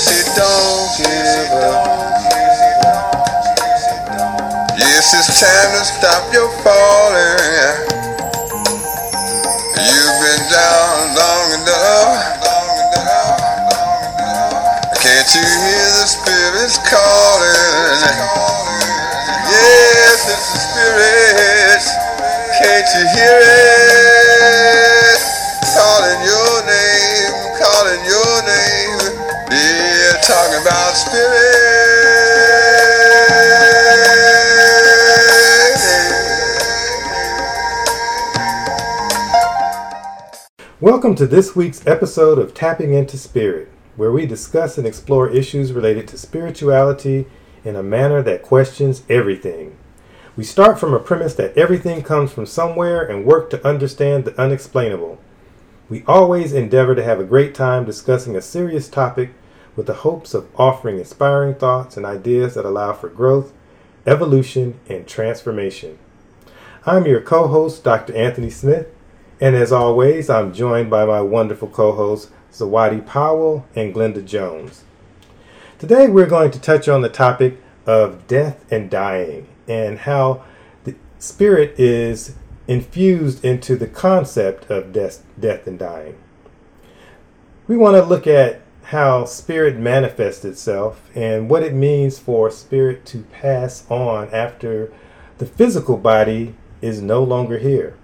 Yes, it don't give up. Yes, it's time to stop your falling. You've been down long enough. Can't you hear the spirits calling? Yes, it's the spirits. Can't you hear it? Calling your name, calling your name. Talking about spirit. Welcome to this week's episode of Tapping into Spirit, where we discuss and explore issues related to spirituality in a manner that questions everything. We start from a premise that everything comes from somewhere and work to understand the unexplainable. We always endeavor to have a great time discussing a serious topic with the hopes of offering inspiring thoughts and ideas that allow for growth, evolution, and transformation. I'm your co host, Dr. Anthony Smith, and as always, I'm joined by my wonderful co hosts, Zawadi Powell and Glenda Jones. Today, we're going to touch on the topic of death and dying and how the spirit is infused into the concept of death, death and dying. We want to look at how spirit manifests itself and what it means for spirit to pass on after the physical body is no longer here.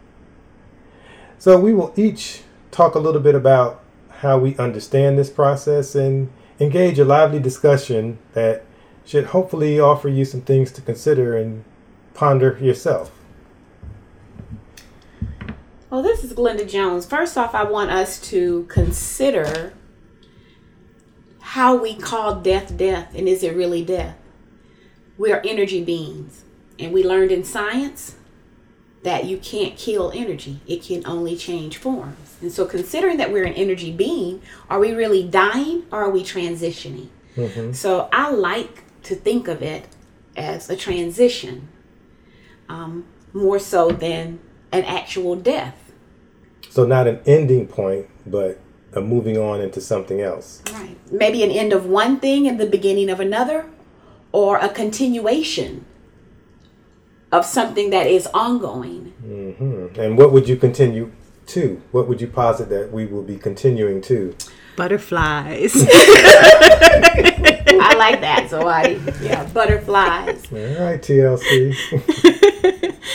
So, we will each talk a little bit about how we understand this process and engage a lively discussion that should hopefully offer you some things to consider and ponder yourself. Well, this is Glenda Jones. First off, I want us to consider how we call death death and is it really death? We are energy beings, and we learned in science that you can't kill energy, it can only change forms. And so, considering that we're an energy being, are we really dying or are we transitioning? Mm-hmm. So, I like to think of it as a transition um, more so than an actual death. So, not an ending point, but a moving on into something else. Right. Maybe an end of one thing and the beginning of another, or a continuation of something that is ongoing. Mm-hmm. And what would you continue to? What would you posit that we will be continuing to? Butterflies. I like that, Zawadi. Yeah, butterflies. All right, TLC.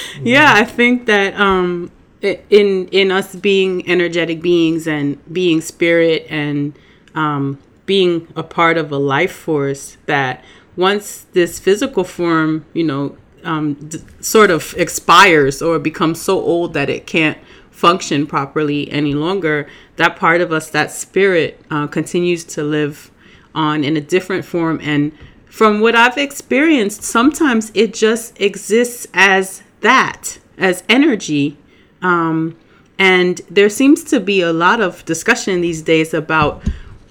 yeah, I think that um, in in us being energetic beings and being spirit and um, being a part of a life force, that once this physical form, you know, um, d- sort of expires or becomes so old that it can't function properly any longer, that part of us, that spirit, uh, continues to live on in a different form. And from what I've experienced, sometimes it just exists as that, as energy. Um, and there seems to be a lot of discussion these days about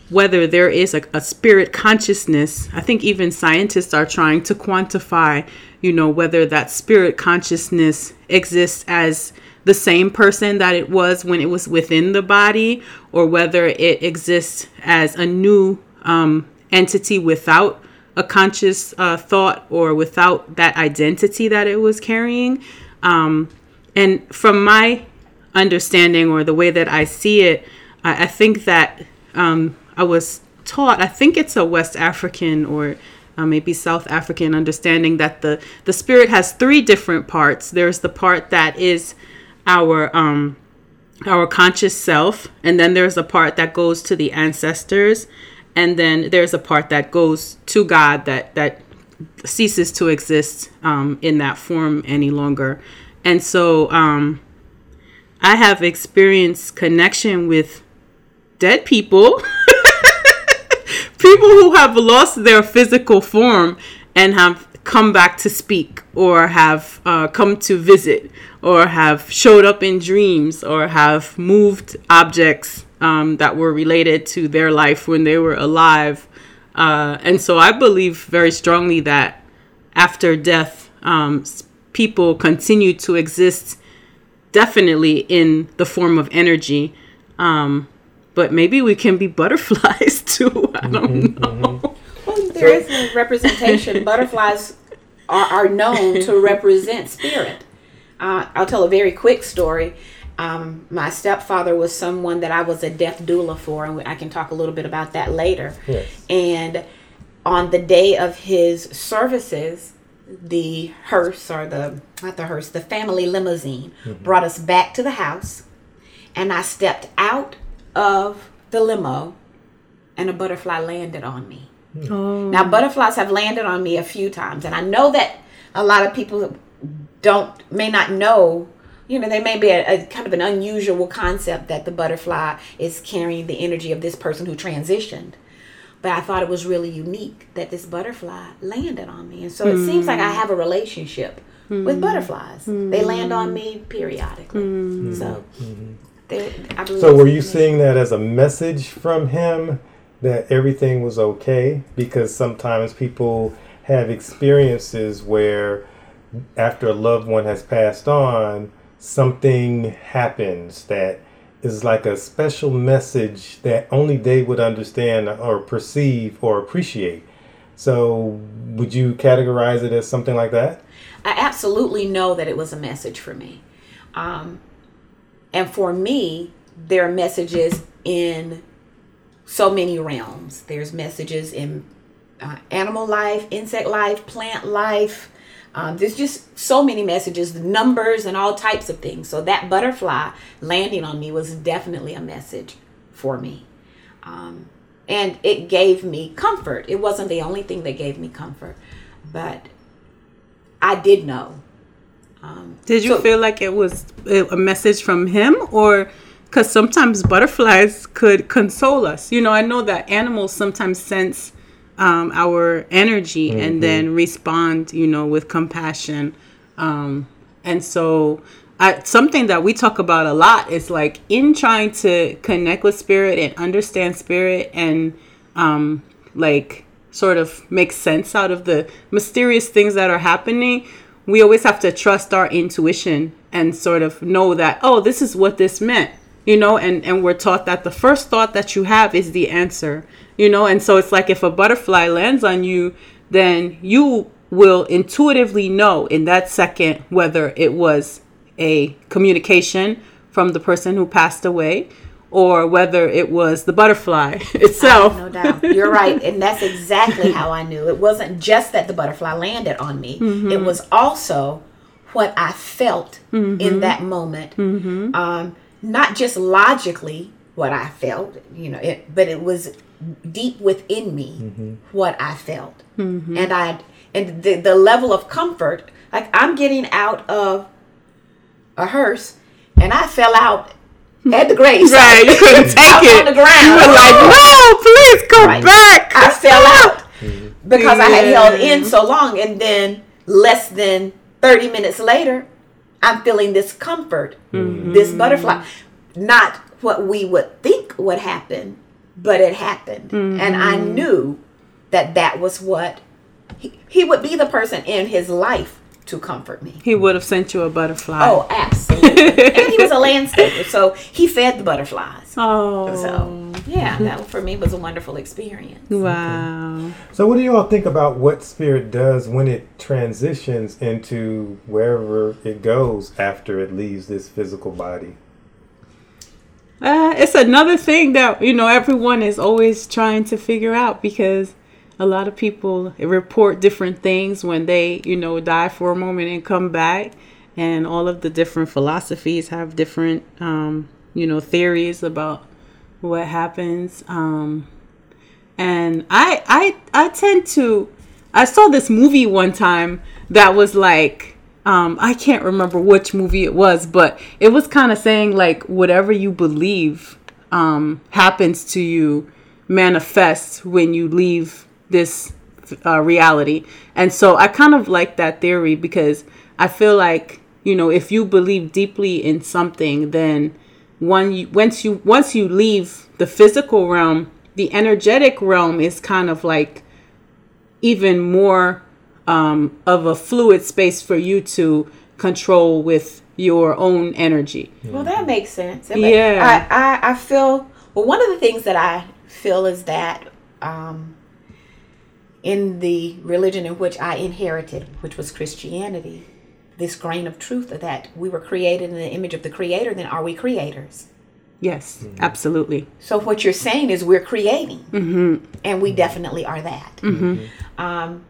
whether there is a, a, spirit consciousness. I think even scientists are trying to quantify, you know, whether that spirit consciousness exists as the same person that it was when it was within the body, or whether it exists as a new um, entity without a conscious uh, thought or without that identity that it was carrying. Um, and from my understanding or the way that I see it, I, I think that um, I was taught, I think it's a West African or uh, maybe South African understanding that the, the spirit has three different parts. There's the part that is our um, our conscious self, and then there's a part that goes to the ancestors, and then there's a part that goes to God that that ceases to exist um, in that form any longer. And so um, I have experienced connection with dead people, people who have lost their physical form and have come back to speak or have uh, come to visit or have showed up in dreams or have moved objects um, that were related to their life when they were alive. Uh, and so I believe very strongly that after death, um, people continue to exist definitely in the form of energy. Um, but maybe we can be butterflies too. I don't know. Well, there is a representation. Butterflies are, are known to represent spirit. Uh, I'll tell a very quick story. Um, my stepfather was someone that I was a death doula for, and I can talk a little bit about that later. Yes. And on the day of his services, the hearse or the not the hearse, the family limousine mm-hmm. brought us back to the house, and I stepped out of the limo, and a butterfly landed on me. Hmm. Oh. Now, butterflies have landed on me a few times, and I know that a lot of people don't may not know. You know, they may be a, a kind of an unusual concept that the butterfly is carrying the energy of this person who transitioned. But I thought it was really unique that this butterfly landed on me, and so it seems like I hmm. have a relationship with hmm. butterflies. They land on me hmm. periodically, so. Mm-hmm. they- I So were you seeing that as a message from him that everything was okay? Because sometimes people have experiences where after a loved one has passed on, something happens that is like a special message that only they would understand or perceive or appreciate. So would you categorize it as something like that? I absolutely know that it was a message for me. Um, and for me, there are messages in so many realms. There's messages in uh, animal life, insect life, plant life. Um, there's just so many messages, numbers, and all types of things. So that butterfly landing on me was definitely a message for me. Um, and it gave me comfort. It wasn't the only thing that gave me comfort, but I did know. Um, Did you so- feel like it was a a message from him or because sometimes butterflies could console us? You know, I know that animals sometimes sense um, our energy and then respond, you know, with compassion. Um, and so, I, something that we talk about a lot is like in trying to connect with spirit and understand spirit and um, like sort of make sense out of the mysterious things that are happening we always have to trust our intuition and sort of know that oh this is what this meant you know? And and we're taught that the first thought that you have is the answer you know and so it's like if a butterfly lands on you then you will intuitively know in that second whether it was a communication from the person who passed away or whether it was the butterfly itself No doubt. You're right. And that's exactly how I knew. It wasn't just that the butterfly landed on me, mm-hmm. it was also what I felt in mm-hmm. that moment. Mm-hmm. Um, not just logically what I felt, you know, it, but it was deep within me mm-hmm. what I felt. Mm-hmm. And I and the, the level of comfort, like I'm getting out of a hearse and I fell out at the grave. Right, you couldn't take Out it. on the ground. You were like, no, please come Right. back. I fell out because I had held in so long, and then less than thirty minutes later, I'm feeling this comfort, this mm-hmm. butterfly. Not what we would think would happen, but it happened, and I mm-hmm. knew that that was what he, he would be the person in his life to comfort me. He would have sent you a butterfly. Oh, absolutely. and he was a landscaper, so he fed the butterflies. Oh. So, yeah, that for me was a wonderful experience. Wow. So, what do you all think about what spirit does when it transitions into wherever it goes after it leaves this physical body? Uh, it's another thing that, you know, everyone is always trying to figure out because a lot of people report different things when they, you know, die for a moment and come back. And all of the different philosophies have different, um, you know, theories about what happens. Um, and I, I, I tend to. I saw this movie one time that was like, um, I can't remember which movie it was, but it was kind of saying like whatever you believe um, happens to you manifests when you leave this uh, reality. And so I kind of like that theory because I feel like you know if you believe deeply in something, then one you, once you once you leave the physical realm, the energetic realm is kind of like even more um, of a fluid space for you to control with your own energy. Well, that makes sense. It Yeah. I, I, I feel Well, one of the things that I feel is that um, in the religion in which I inherited, which was Christianity, this grain of truth that we were created in the image of the Creator, then are we creators? Yes, absolutely. So what you're saying is we're creating, and we definitely are that. Um,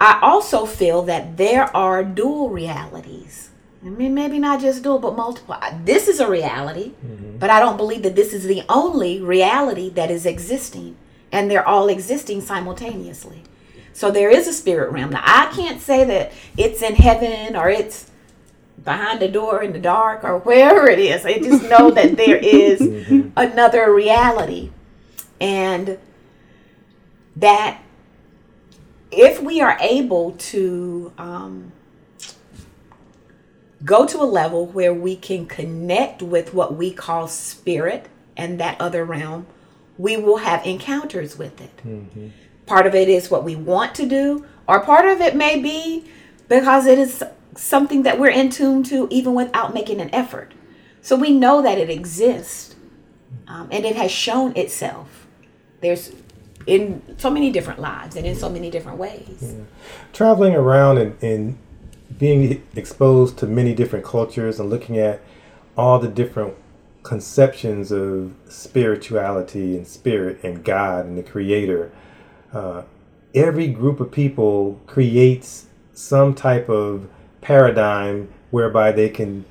I also feel that there are dual realities. I mean, maybe not just dual, but multiple. This is a reality, mm-hmm. but I don't believe that this is the only reality that is existing, and they're all existing simultaneously. So there is a spirit realm. Now I can't say that it's in heaven or it's behind the door in the dark or wherever it is. I just know that there is mm-hmm. another reality. And that if we are able to um, go to a level where we can connect with what we call spirit and that other realm, we will have encounters with it. Part of it is what we want to do, or part of it may be because it is something that we're in tune to even without making an effort. So we know that it exists um, and it has shown itself. There's in so many different lives and in so many different ways. traveling around and, and being exposed to many different cultures and looking at all the different conceptions of spirituality and spirit and God and the Creator, uh, every group of people creates some type of paradigm whereby they can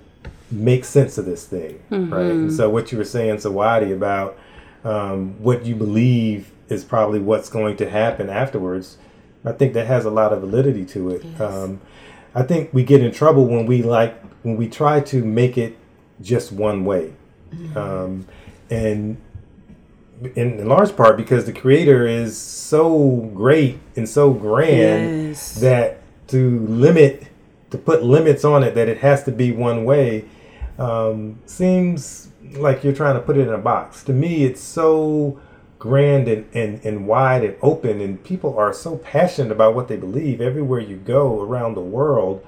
make sense of this thing, right? And so, what you were saying, Zawadi, about um, what you believe is probably what's going to happen afterwards, I think that has a lot of validity to it. Yes. Um, I think we get in trouble when we like when we try to make it just one way, um, and in, in large part because the creator is so great and so grand Yes. that to limit to put limits on it that it has to be one way um, seems like you're trying to put it in a box to me it's so grand and, and, and wide and open and people are so passionate about what they believe everywhere you go around the world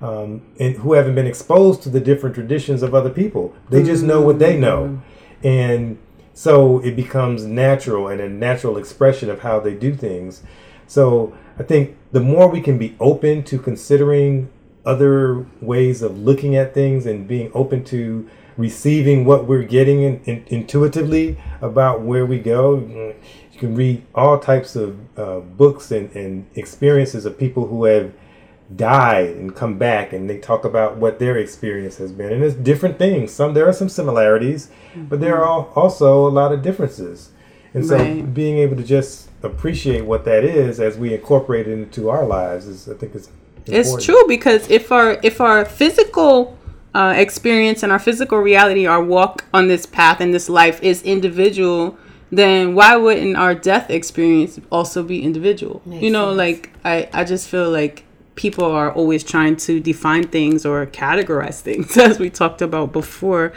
um, and who haven't been exposed to the different traditions of other people. They just know what they know. And so it becomes natural and a natural expression of how they do things. So i think the more we can be open to considering other ways of looking at things and being open to receiving what we're getting in, in, intuitively about where we go. You can read all types of uh, books and, and experiences of people who have died and come back and they talk about what their experience has been. And it's different things. Some there are some similarities but there are al- also a lot of differences. And so Right. being able to just appreciate what that is as we incorporate it into our lives is i think is It's true because if our if our physical uh, experience and our physical reality, our walk on this path in this life is individual, then why wouldn't our death experience also be individual? Makes you know, sense. like I I just feel like people are always trying to define things or categorize things as we talked about before,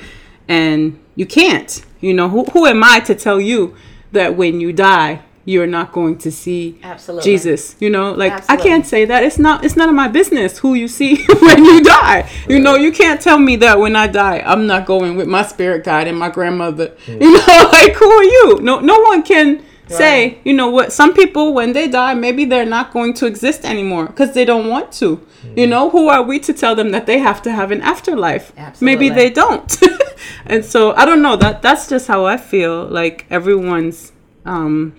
and you can't. You know, who who am I to tell you that when you die you're not going to see Absolutely. Jesus? You know, like I can't say that. It's not. It's none of my business who you see when you die. You know, you can't tell me that when I die, I'm not going with my spirit guide and my grandmother. You know, like who are you? No, no one can say. You know what? Some people when they die, maybe they're not going to exist anymore because they don't want to. You know, who are we to tell them that they have to have an afterlife? Maybe they don't. and so I don't know. That that's just how I feel. Like everyone's. um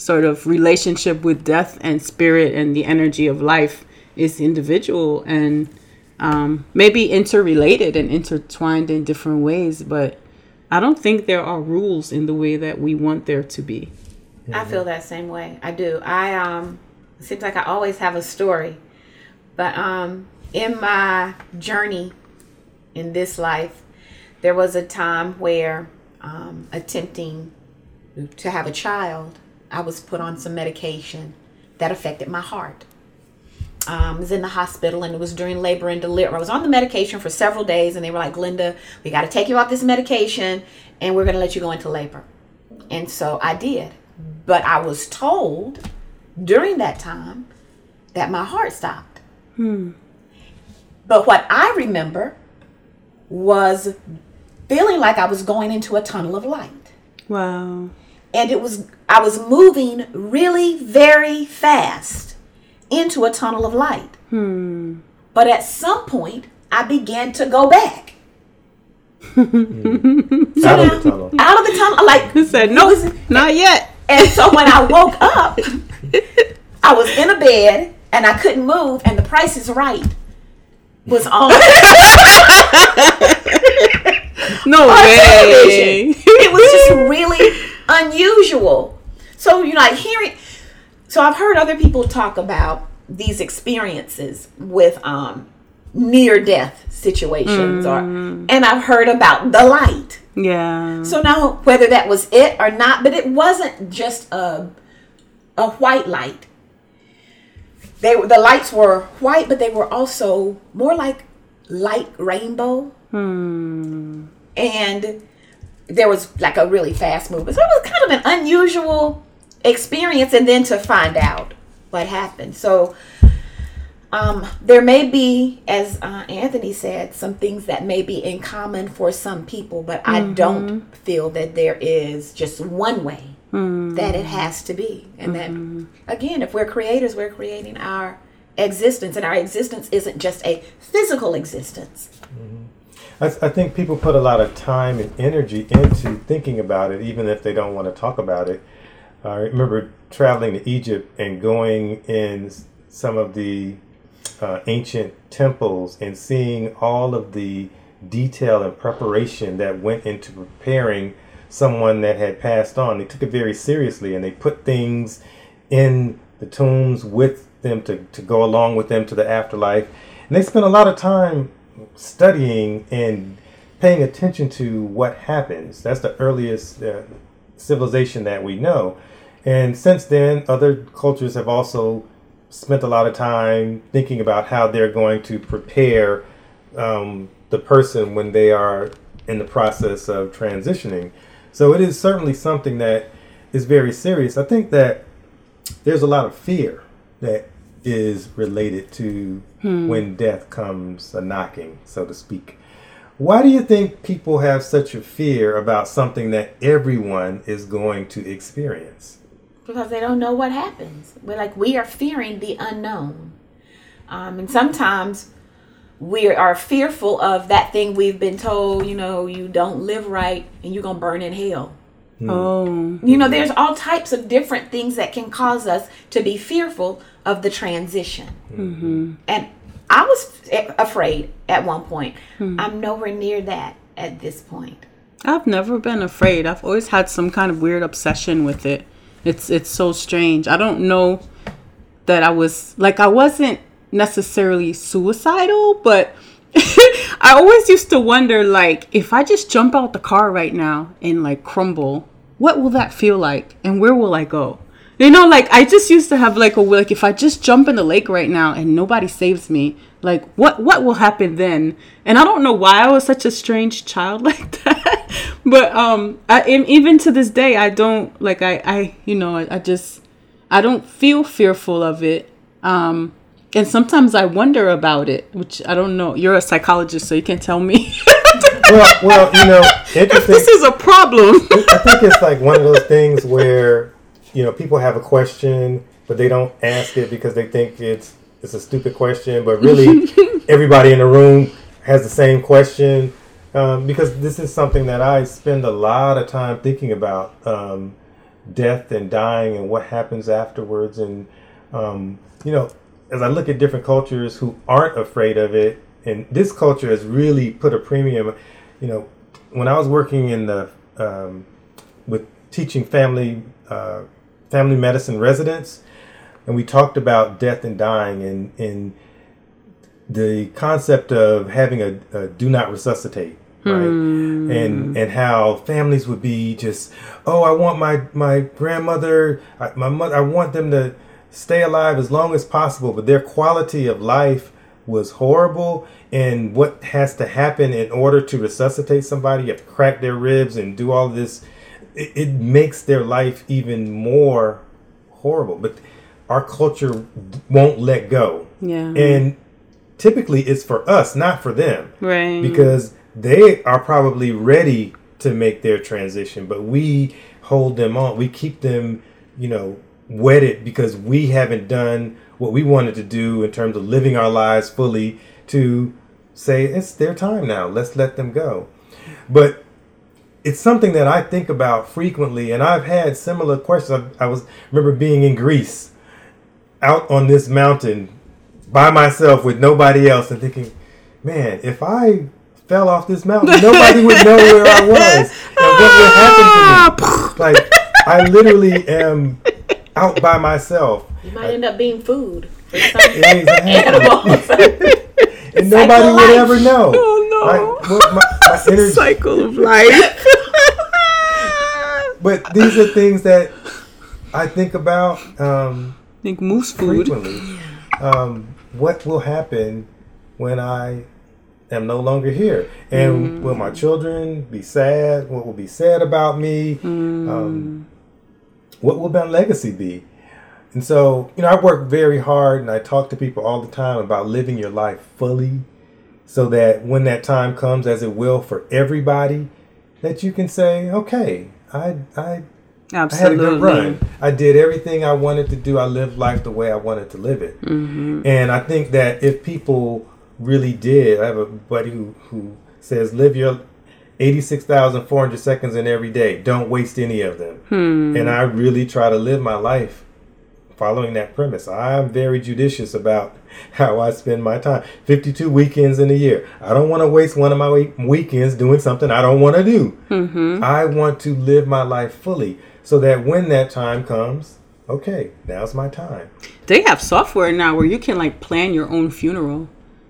sort of relationship with death and spirit and the energy of life is individual and um, maybe interrelated and intertwined in different ways, but I don't think there are rules in the way that we want there to be. I feel that same way. I do. I um it seems like I always have a story. But um in my journey in this life, there was a time where um attempting to have a child, I was put on some medication that affected my heart. Um, I was in the hospital and it was during labor and delivery. I was on the medication for several days and they were like, Linda, we got to take you off this medication and we're going to let you go into labor. And so I did. But I was told during that time that my heart stopped. Hmm. But what I remember was feeling like I was going into a tunnel of light. Wow. And it was I was moving really very fast into a tunnel of light. Hmm. But at some point, I began to go back Out of the tunnel. out of the tunnel. Like He said, no, not yet. And so when I woke up, I was in a bed and I couldn't move, and the price is right was on. No on way. television. It was just really unusual. So, you know, like hearing, so I've heard other people talk about these experiences with um, near death situations, or and I've heard about the light. yeah. So now, whether that was it or not, but it wasn't just a a white light. They the lights were white, but they were also more like light rainbow. Hmm. And there was like a really fast movement. So it was kind of an unusual experience, and then to find out what happened. So um, there may be, as uh, Anthony said, some things that may be in common for some people, but I don't feel that there is just one way that it has to be. And that, again, if we're creators, we're creating our existence, and our existence isn't just a physical existence. I, I think people put a lot of time and energy into thinking about it, even if they don't want to talk about it. I remember traveling to Egypt and going in some of the uh, ancient temples and seeing all of the detail and preparation that went into preparing someone that had passed on. They took it very seriously and they put things in the tombs with them to, to go along with them to the afterlife. And they spent a lot of time studying and paying attention to what happens. That's the earliest uh, civilization that we know. And since then, other cultures have also spent a lot of time thinking about how they're going to prepare um, the person when they are in the process of transitioning. So it is certainly something that is very serious. I think that there's a lot of fear that is related to when death comes a knocking, so to speak. Why do you think people have such a fear about something that everyone is going to experience? because they don't know what happens. We're like we are fearing the unknown, um, and sometimes we are fearful of that thing we've been told. You know, you don't live right, and you're gonna burn in hell. Oh. You know, there's all types of different things that can cause us to be fearful of the transition. Mm-hmm. And I was afraid at one point. Hmm. I'm nowhere near that at this point. I've never been afraid. I've always had some kind of weird obsession with it. It's it's so strange. I don't know that I was like I wasn't necessarily suicidal, but I always used to wonder like if I just jump out the car right now and like crumble, what will that feel like and where will I go? You know, like I just used to have like a like if I just jump in the lake right now and nobody saves me, like what what will happen then? And I don't know why I was such a strange child like that, but um, I and even to this day I don't like I I you know I, I just I don't feel fearful of it. Um, and sometimes I wonder about it, which I don't know. You're a psychologist, so you can tell me Well, well, you know, interesting. this is a problem. I think it's like one of those things where you know people have a question, but they don't ask it because they think it's it's a stupid question. But really, everybody in the room has the same question um, because this is something that I spend a lot of time thinking about um, death and dying and what happens afterwards. And um, you know, as I look at different cultures who aren't afraid of it, and this culture has really put a premium. You know, when I was working in the um, with teaching family uh, family medicine residents, and we talked about death and dying and and the concept of having a, a do not resuscitate right? Hmm. And and how families would be just oh i want my my grandmother I, my mother i want them to stay alive as long as possible but their quality of life was horrible and what has to happen in order to resuscitate somebody you have to crack their ribs and do all this it, it makes their life even more horrible but our culture won't let go Yeah. and typically it's for us not for them Right. because they are probably ready to make their transition, but we hold them on. We keep them, you know, wedded because we haven't done what we wanted to do in terms of living our lives fully to say it's their time now. Let's let them go. But it's something that I think about frequently, and I've had similar questions. I, I was remember being in Greece, out on this mountain by myself with nobody else, and thinking, man, if I fell off this mountain, nobody would know where I was and what would happen to me. Ah. Like I literally am out by myself. You might end up being food for some Exactly. animals. and nobody Cycle would ever know. Oh, No. Like, my, my energy. cycle of life. But these are things that I think about um, think moose food. frequently. Um, what will happen when I am no longer here? And will my children be sad? What will be said about me? Um, what will my legacy be? And so, you know, I work very hard and I talk to people all the time about living your life fully so that when that time comes, as it will for everybody, that you can say, okay, I, I, I had a good run. I did everything I wanted to do. I lived life the way I wanted to live it. Mm-hmm. And I think that if people really did, I have a buddy who, who says, live your 86,400 seconds in every day. Don't waste any of them. Hmm. And I really try to live my life following that premise. I'm very judicious about how I spend my time. 52 weekends in a year. I don't want to waste one of my week- weekends doing something I don't want to do. Mm-hmm. I want to live my life fully so that when that time comes, okay, now's my time. They have software now where you can like plan your own funeral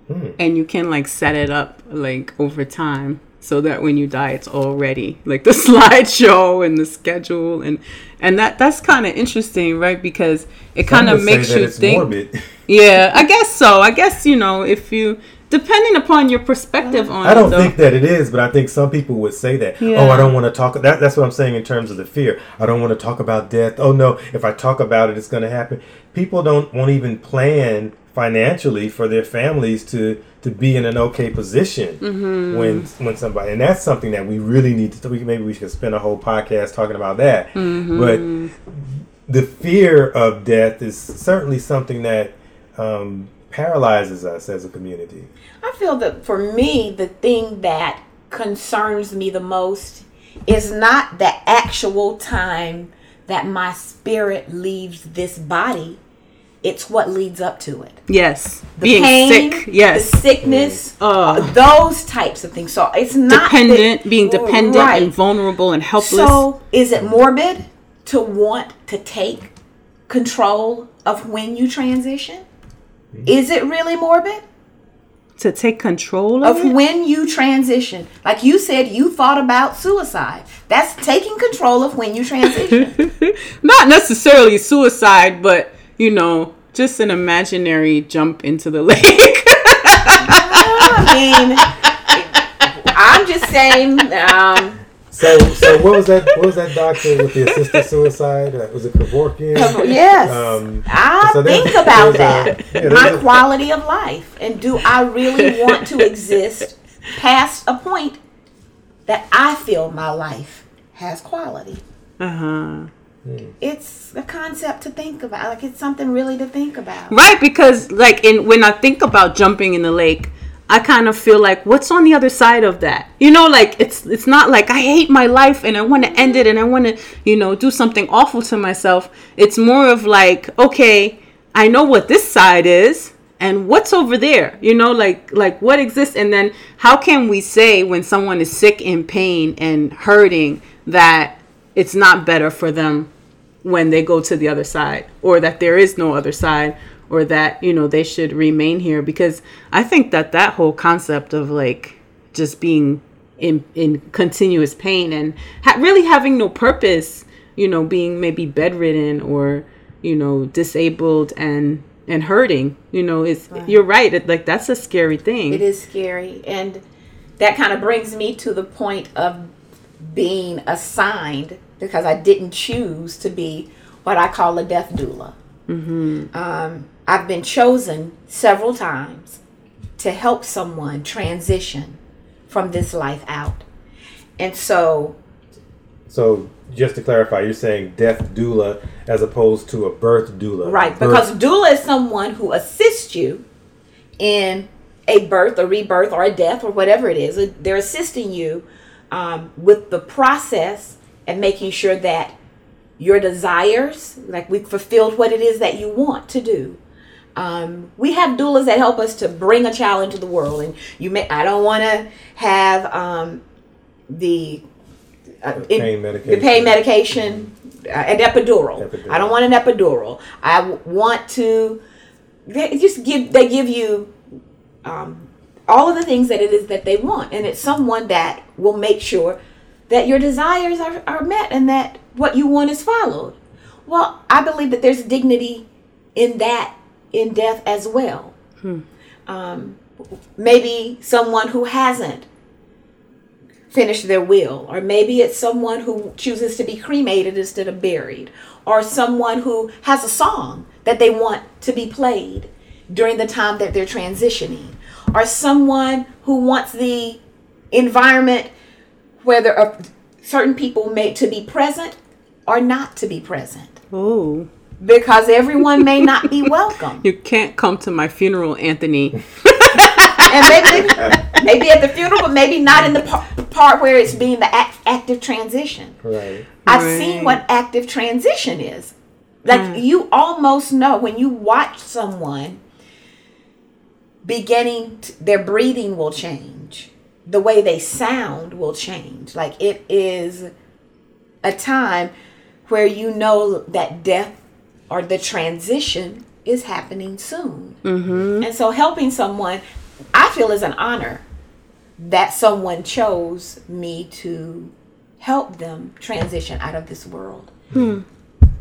Hmm. and you can like set it up like over time so that when you die it's all ready. Like the slideshow and the schedule and and that that's kind of interesting, right? Because it kind of would say makes that you it's think morbid. Yeah, I guess so. I guess you know if you depending upon your perspective mm. on I don't it, think that it is, but I think some people would say that. Yeah. Oh, I don't want to talk. That, that's what I'm saying in terms of the fear. I don't want to talk about death. Oh no, if I talk about it, it's going to happen. People don't won't even plan financially for their families to to be in an okay position Mm-hmm. when when somebody and that's something that we really need to. We maybe we should spend a whole podcast talking about that. Mm-hmm. But the fear of death is certainly something that um, paralyzes us as a community. I feel that for me, the thing that concerns me the most is not the actual time that my spirit leaves this body. It's what leads up to it. yes, The being pain, sick, yes, the sickness, Uh, those types of things. So it's not the- dependent, being dependent Right. and vulnerable and helpless. So is it morbid to want to take control of when you transition? Is it really morbid? to take control of, of it? when you transition. Like you said, you thought about suicide. That's taking control of when you transition. not necessarily suicide, but you know, just an imaginary jump into the lake. I mean, I'm just saying. Um, So, so what was that? What was that doctor with the assisted suicide? Uh, was it Kevorkian? yes, Um, I so there's- think about there's a- that. yeah, My there's a- quality of life, and do I really want to exist past a point that I feel my life has quality? uh huh. Hmm. It's a concept to think about. Like it's something really to think about. Right, because like in when I think about jumping in the lake, I kind of feel like what's on the other side of that? You know, like it's it's not like I hate my life and I want to end it and I want to, you know, do something awful to myself. It's more of like, okay, I know what this side is and what's over there. You know, like like what exists and then how can we say when someone is sick in pain and hurting that it's not better for them when they go to the other side or that there is no other side or that you know they should remain here. Because i think that that whole concept of like just being in in continuous pain and ha- really having no purpose you know being maybe bedridden or you know disabled and and hurting you know is you're right it, like that's a scary thing. It is scary. And that kind of brings me to the point of being assigned because I didn't choose to be what I call a death doula. Um, I've been chosen several times to help someone transition from this life out. And so, So just to clarify, you're saying death doula as opposed to a birth doula. right, Birth- because doula is someone who assists you in a birth, a rebirth, or a death, or whatever it is. They're assisting you um, with the process and making sure that your desires, like we fulfilled what it is that you want to do. Um, we have doulas that help us to bring a child into the world, and you may. I don't want to have um, the uh, it- pain the medication. pain medication, uh, an epidural. Epidural. I don't want an epidural. I want to. They just give. They give you um, all of the things that it is that they want, and it's someone that will make sure that your desires are, are met and that what you want is followed. Well, I believe that there's dignity in that in death as well. Um, maybe someone who hasn't finished their will, or maybe it's someone who chooses to be cremated instead of buried, or someone who has a song that they want to be played during the time that they're transitioning, or someone who wants the environment where there are certain people made to be present or not to be present Oh, because everyone may not be welcome. you can't come to my funeral, Anthony. and maybe maybe at the funeral, but maybe not in the par- part where it's being the act- active transition. Right. I've Right. seen what active transition is. Like you almost know when you watch someone beginning, t their breathing will change, the way they sound will change. Like it is a time where you know that death or the transition is happening soon. Mm-hmm. And so helping someone, I feel is an honor that someone chose me to help them transition out of this world.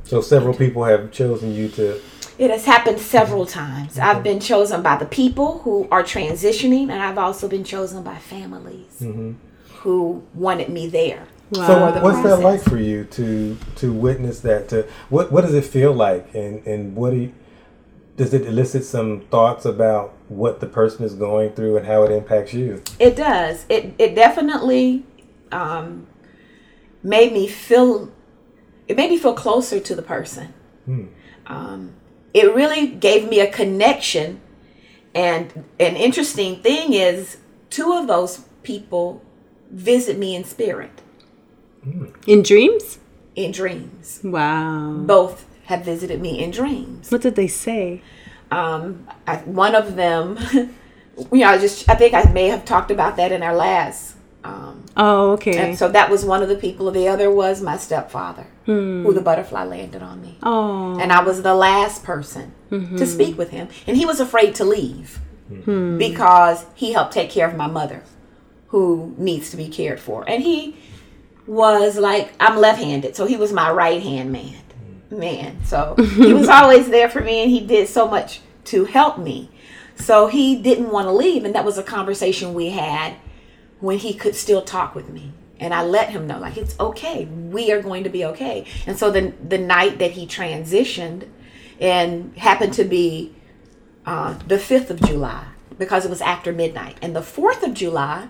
So several people have chosen you to. It has happened several times. I've been chosen by the people who are transitioning, and I've also been chosen by families who wanted me there. So Wow. the what's that like for you to to witness that? To what what does it feel like, and and what do you, does it elicit some thoughts about what the person is going through and how it impacts you? It does. It it definitely um, made me feel. It made me feel closer to the person. Um, it really gave me a connection, and an interesting thing is, two of those people visit me in spirit, In dreams? in dreams. Wow. Both have visited me in dreams. What did they say? um, I, one of them, you know, I just I think I may have talked about that in our last. Um, Oh, okay. and so that was one of the people. The other was my stepfather, hmm. who the butterfly landed on me, oh. and I was the last person to mm-hmm. speak with him, and he was afraid to leave hmm. Hmm. because he helped take care of my mother, who needs to be cared for, and he was like I'm left-handed, so he was my right-hand man. Man, so he was always there for me, and he did so much to help me. So he didn't want to leave, and that was a conversation we had when he could still talk with me. And I let him know, like, it's okay. We are going to be okay. And so the, the night that he transitioned, and happened to be uh, the 5th of July, because it was after midnight. And the 4th of July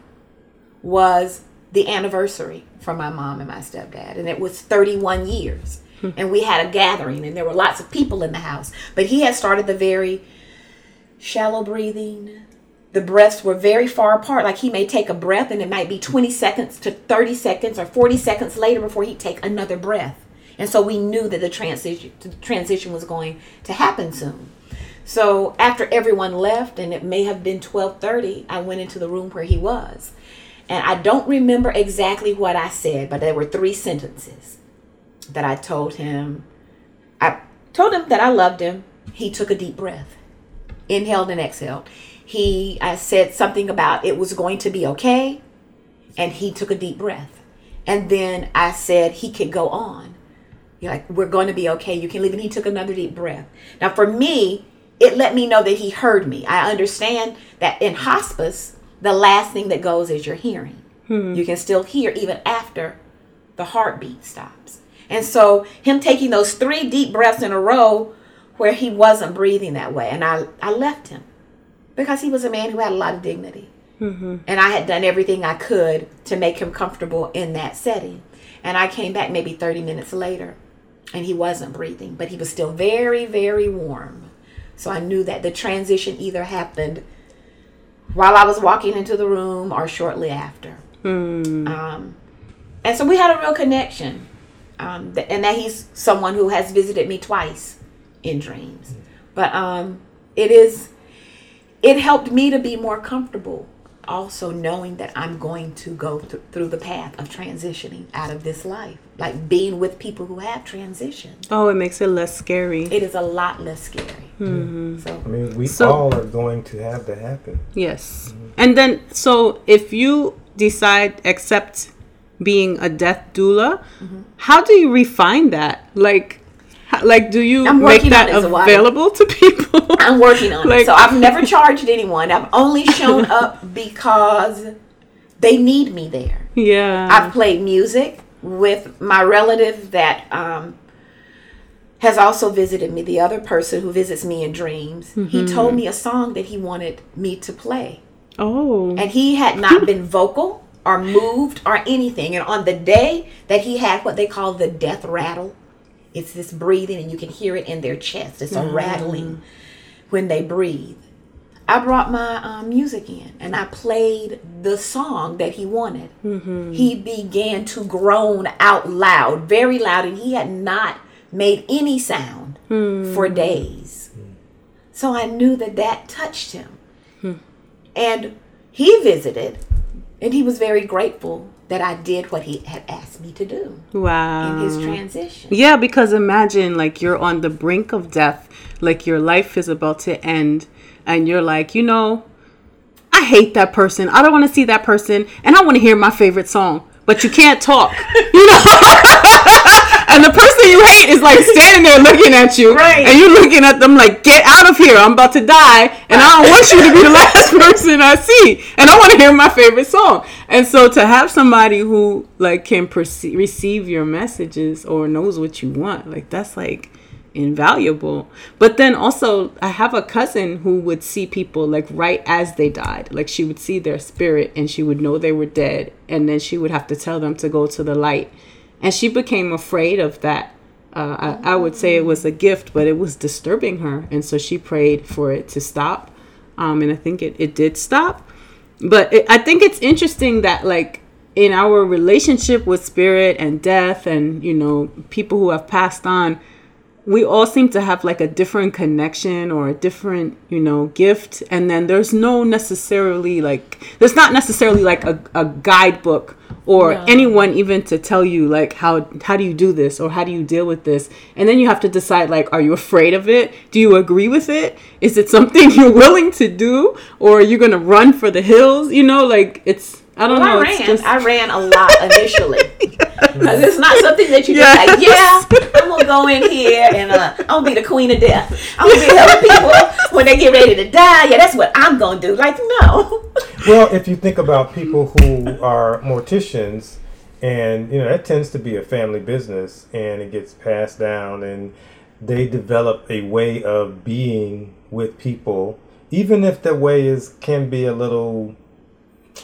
was the anniversary for my mom and my stepdad. And it was 31 years. And we had a gathering, and there were lots of people in the house. But he had started the very shallow breathing. The breaths were very far apart. Like he may take a breath and it might be 20 seconds to 30 seconds or 40 seconds later before he'd take another breath. And so we knew that the transition the transition was going to happen soon. So after everyone left and it may have been 12:30, I went into the room where he was. And I don't remember exactly what I said, but there were three sentences that I told him. I told him that I loved him. He took a deep breath inhaled and exhaled. He, I said something about it was going to be okay, and he took a deep breath. And then I said he could go on. You're like, we're going to be okay. You can leave. And he took another deep breath. Now, for me, it let me know that he heard me. I understand that in hospice, the last thing that goes is your hearing. Hmm. You can still hear even after the heartbeat stops. And so, him taking those three deep breaths in a row where he wasn't breathing that way, and I, I left him because he was a man who had a lot of dignity. And I had done everything I could to make him comfortable in that setting. And I came back maybe 30 minutes later and he wasn't breathing, but he was still very, very warm. So I knew that the transition either happened while I was walking into the room or shortly after. Um, and so we had a real connection. Um, th- and that he's someone who has visited me twice in dreams. But um, it is, it helped me to be more comfortable also knowing that I'm going to go th- through the path of transitioning out of this life. Like being with people who have transitioned. Oh, it makes it less scary. It is a lot less scary. So I mean, we So- all are going to have that happen. Yes. And then, so if you decide accept being a death doula, Mm-hmm. how do you refine that? Like, how, like do you I'm make that on it, Zawadi. available to people? I'm working on Like- it. So I've never charged anyone. I've only shown up because they need me there. yeah. I've played music with my relative that um, has also visited me, the other person who visits me in dreams. He told me a song that he wanted me to play. oh. And he had not been vocal or moved or anything. And on the day that he had what they call the death rattle, it's this breathing, and you can hear it in their chest. It's a mm-hmm. rattling when they breathe. I brought my um, music in and I played the song that he wanted. Mm-hmm. He began to groan out loud, very loud, and he had not made any sound hmm. for days. So I knew that that touched him. Hmm. And he visited, and he was very grateful that I did what he had asked me to do wow. in his transition. Yeah, because imagine like you're on the brink of death, like your life is about to end, and you're like, you know, I hate that person. I don't want to see that person, and I want to hear my favorite song, but you can't talk, you know. and the person you hate is like standing there looking at you, Right. and you're looking at them like, get out of here! I'm about to die, and I don't want you to be the last person I see, and I want to hear my favorite song. And so to have somebody who like can perceive, receive your messages or knows what you want, like that's like invaluable. But then also, I have a cousin who would see people like right as they died. Like she would see their spirit and she would know they were dead, and then she would have to tell them to go to the light. And she became afraid of that. Uh, I, I would say it was a gift, but it was disturbing her. And so she prayed for it to stop. Um, and I think it, it did stop. But it, I think it's interesting that, like, in our relationship with spirit and death and, you know, people who have passed on, we all seem to have like a different connection or a different you know gift and then there's no necessarily like there's not necessarily like a, a guidebook or anyone even to tell you like how how do you do this or how do you deal with this? And then you have to decide like are you afraid of it? Do you agree with it? Is it something you're willing to do or are you gonna run for the hills? You know like it's i don't Well, know I ran. just I ran a lot initially. Because it's not something that you Yes. just like, yeah, I'm gonna go in here and uh, I'm gonna be the queen of death. I'm gonna be helping people when they get ready to die. Yeah, that's what I'm gonna do. Like, no. Well, if you think about people who are morticians, and you know that tends to be a family business, and it gets passed down, and they develop a way of being with people, even if the way is can be a little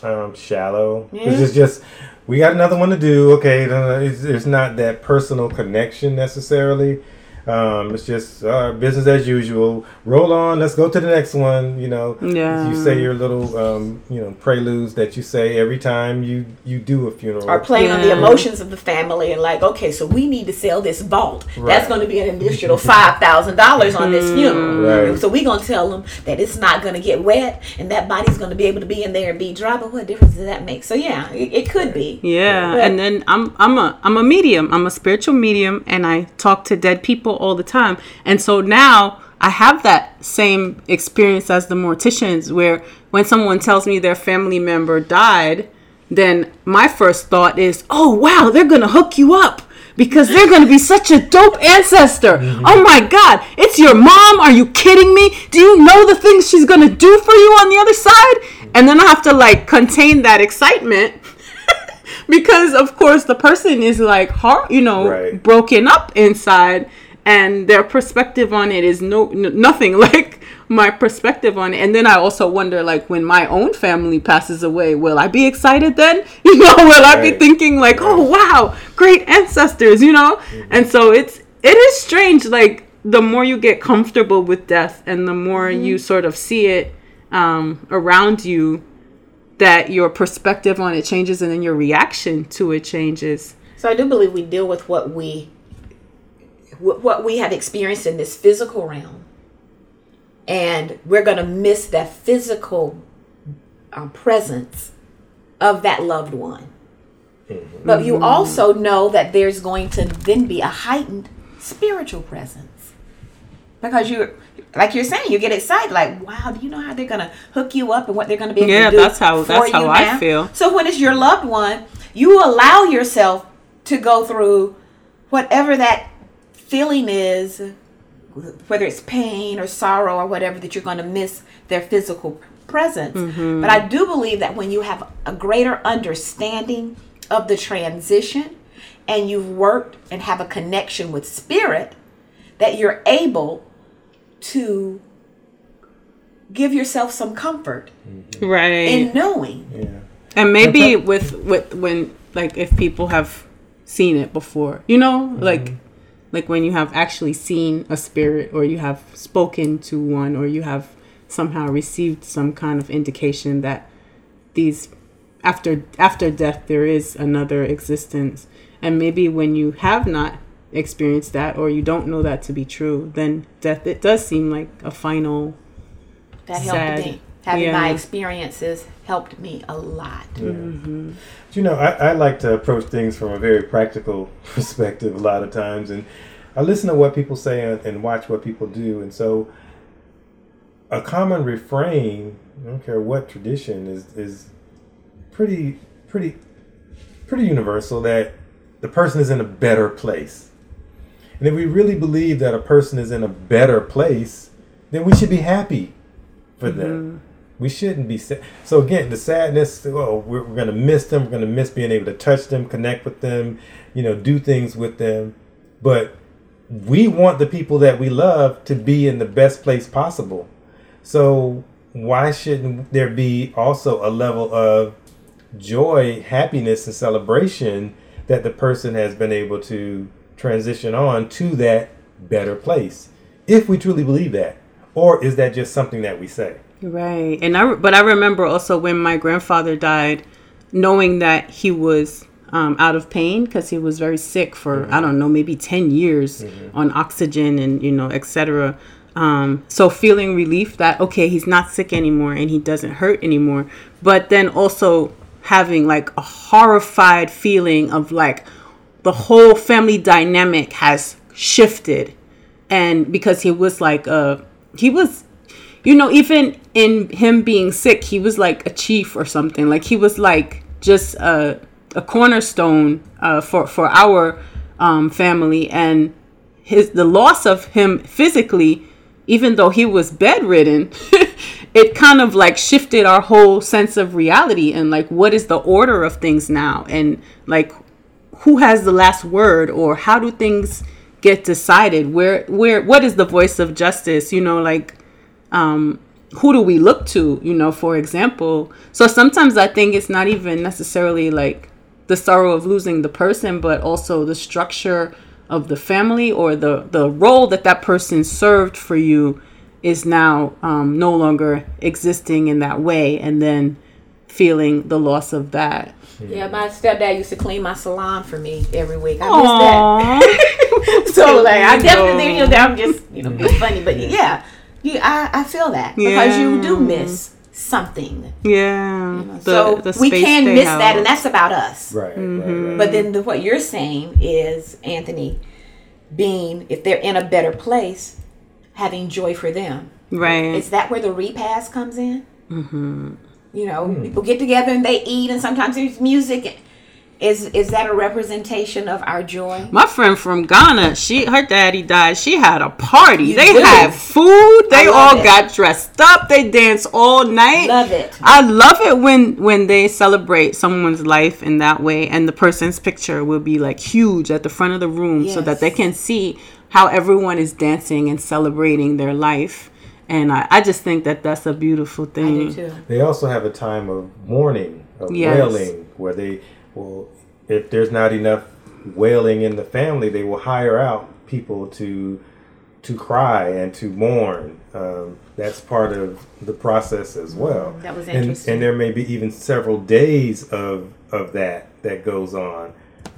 um, shallow. It's just, just we got another one to do. Okay, uh, it's, it's not that personal connection necessarily. Um, it's just uh, business as usual. Roll on. Let's go to the next one. You know, Yeah. you say your little, um, you know, preludes that you say every time you you do a funeral. Or playing on the emotions of the family and like, okay, so we need to sell this vault. That's going to be an additional five thousand dollars on this funeral. Right. So we're gonna tell them that it's not going to get wet and that body's going to be able to be in there and be dry. But what difference does that make? So yeah, it, it could be. Yeah, But- and then I'm I'm a I'm a medium. I'm a spiritual medium, and I talk to dead people all the time. And so now I have that same experience as the morticians, where when someone tells me their family member died, then my first thought is, oh wow, they're gonna hook you up. Because they're gonna be such a dope ancestor. Mm-hmm. Oh my god, it's your mom. Are you kidding me? Do you know the things she's gonna do for you on the other side? And then I have to like contain that excitement because of course the person is like heart you know Right. broken up inside and their perspective on it is no n- nothing like my perspective on it. And then I also wonder, like, when my own family passes away, will I be excited then? You know, will I be thinking like, oh wow, great ancestors, you know? And so it's it is strange. Like the more you get comfortable with death, and the more you sort of see it um, around you, that your perspective on it changes, and then your reaction to it changes. So I do believe we deal with what we wh- what we have experienced in this physical realm, and we're going to miss that physical um, presence of that loved one. But you also know that there's going to then be a heightened spiritual presence because you're like you're saying, you get excited. Like, wow, do you know how they're going to hook you up and what they're going to be able Yeah, to do? that's how- that's how you I feel. So when it's your loved one, you allow yourself to go through whatever that feeling is, whether it's pain or sorrow or whatever, that you're going to miss their physical presence. Mm-hmm. But I do believe that when you have a greater understanding of the transition and you've worked and have a connection with spirit, that you're able to give yourself some comfort mm-hmm. Right. in knowing. Yeah. and maybe with with when like if people have seen it before you know like mm-hmm. Like when you have actually seen a spirit or you have spoken to one or you have somehow received some kind of indication that these after after death there is another existence and maybe when you have not experienced that or you don't know that to be true then death it does seem like a final That Sad. Helped me. Having my experiences helped me a lot. But, mm-hmm. you know, I, I like to approach things from a very practical perspective a lot of times, and I listen to what people say and, and watch what people do, and so a common refrain, I don't care what tradition, is is pretty pretty pretty universal that the person is in a better place. And if we really believe that a person is in a better place, then we should be happy for them. Mm-hmm. We shouldn't be sad. So again, the sadness. Oh, we're, we're gonna miss them. We're gonna miss being able to touch them, connect with them, you know, do things with them. But we want the people that we love to be in the best place possible. So why shouldn't there be also a level of joy, happiness, and celebration that the person has been able to transition on to that better place? If we truly believe that, or is that just something that we say? Right. And I but I remember also when my grandfather died knowing that he was um, out of pain because he was very sick for I don't know maybe 10 years on oxygen and you know etc. Um, so feeling relief that okay he's not sick anymore and he doesn't hurt anymore but then also having like a horrified feeling of like the whole family dynamic has shifted and because he was like uh he was you know even in him being sick he was like a chief or something. Like he was like just a, a cornerstone uh, for for our um, family. And his the loss of him physically even though he was bedridden it kind of like shifted our whole sense of reality and like what is the order of things now? And like who has the last word? Or how do things get decided? Where where what is the voice of justice? You know like um who do we look to you know for example so sometimes i think it's not even necessarily like the sorrow of losing the person but also the structure of the family or the the role that that person served for you is now um, no longer existing in that way and then feeling the loss of that Yeah, my stepdad used to clean my salon for me every week. I miss that. So like I No. definitely you know I'm just you know being funny, but yeah, you I, I feel that because you do miss something. yeah The- so the we can they miss that, and that's about us. Right. Mm-hmm. right, right. But then the, what you're saying is Anthony, being if they're in a better place, having joy for them. right Is that where the repast comes in? Mm-hmm. You know, people get together and they eat, and sometimes there's music. Is is that a representation of our joy? My friend from Ghana, she her daddy died. She had a party. You they do. had food. They all it. got dressed up. They danced all night. Love it. I love it when when they celebrate someone's life in that way, and the person's picture will be like huge at the front of the room, so that they can see how everyone is dancing and celebrating their life. And I, I just think that that's a beautiful I thing. do too. They also have a time of mourning, of Yes. wailing, where they will, if there's not enough wailing in the family, they will hire out people to to cry and to mourn. Um, that's part of the process as well. That was And, interesting. and there may be even several days of of that that goes on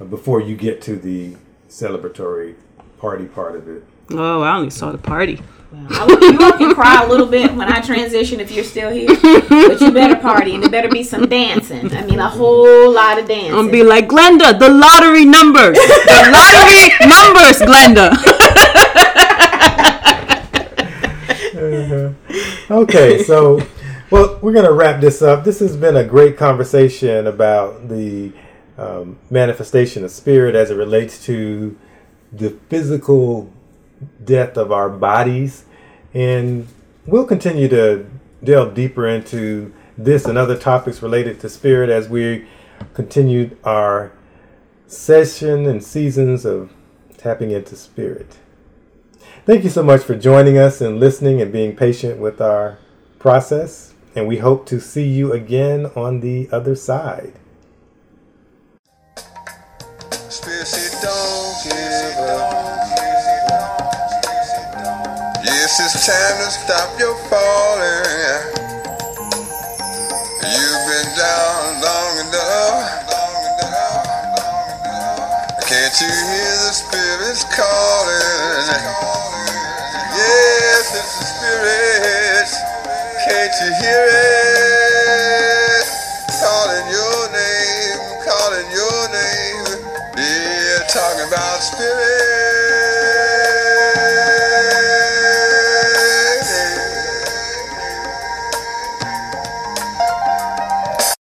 before you get to the celebratory party part of it. Oh, I only saw the party. I will, you all can cry a little bit when I transition if you're still here, but you better party and there better be some dancing. I mean, a whole lot of dancing. I'm gonna be like Glenda, the lottery numbers, the lottery numbers, Glenda. Okay, so well, we're gonna wrap this up. This has been a great conversation about the um, manifestation of spirit as it relates to the physical death of our bodies, and we'll continue to delve deeper into this and other topics related to spirit as we continue our session and seasons of tapping into spirit. Thank you so much for joining us and listening and being patient with our process. And we hope to see you again on the other side. Spirit It's time to stop your falling. You've been down long enough. Can't you hear the spirits calling? Yes, it's the spirits. Can't you hear it? Calling your name, calling your name. Yeah, talking about spirit.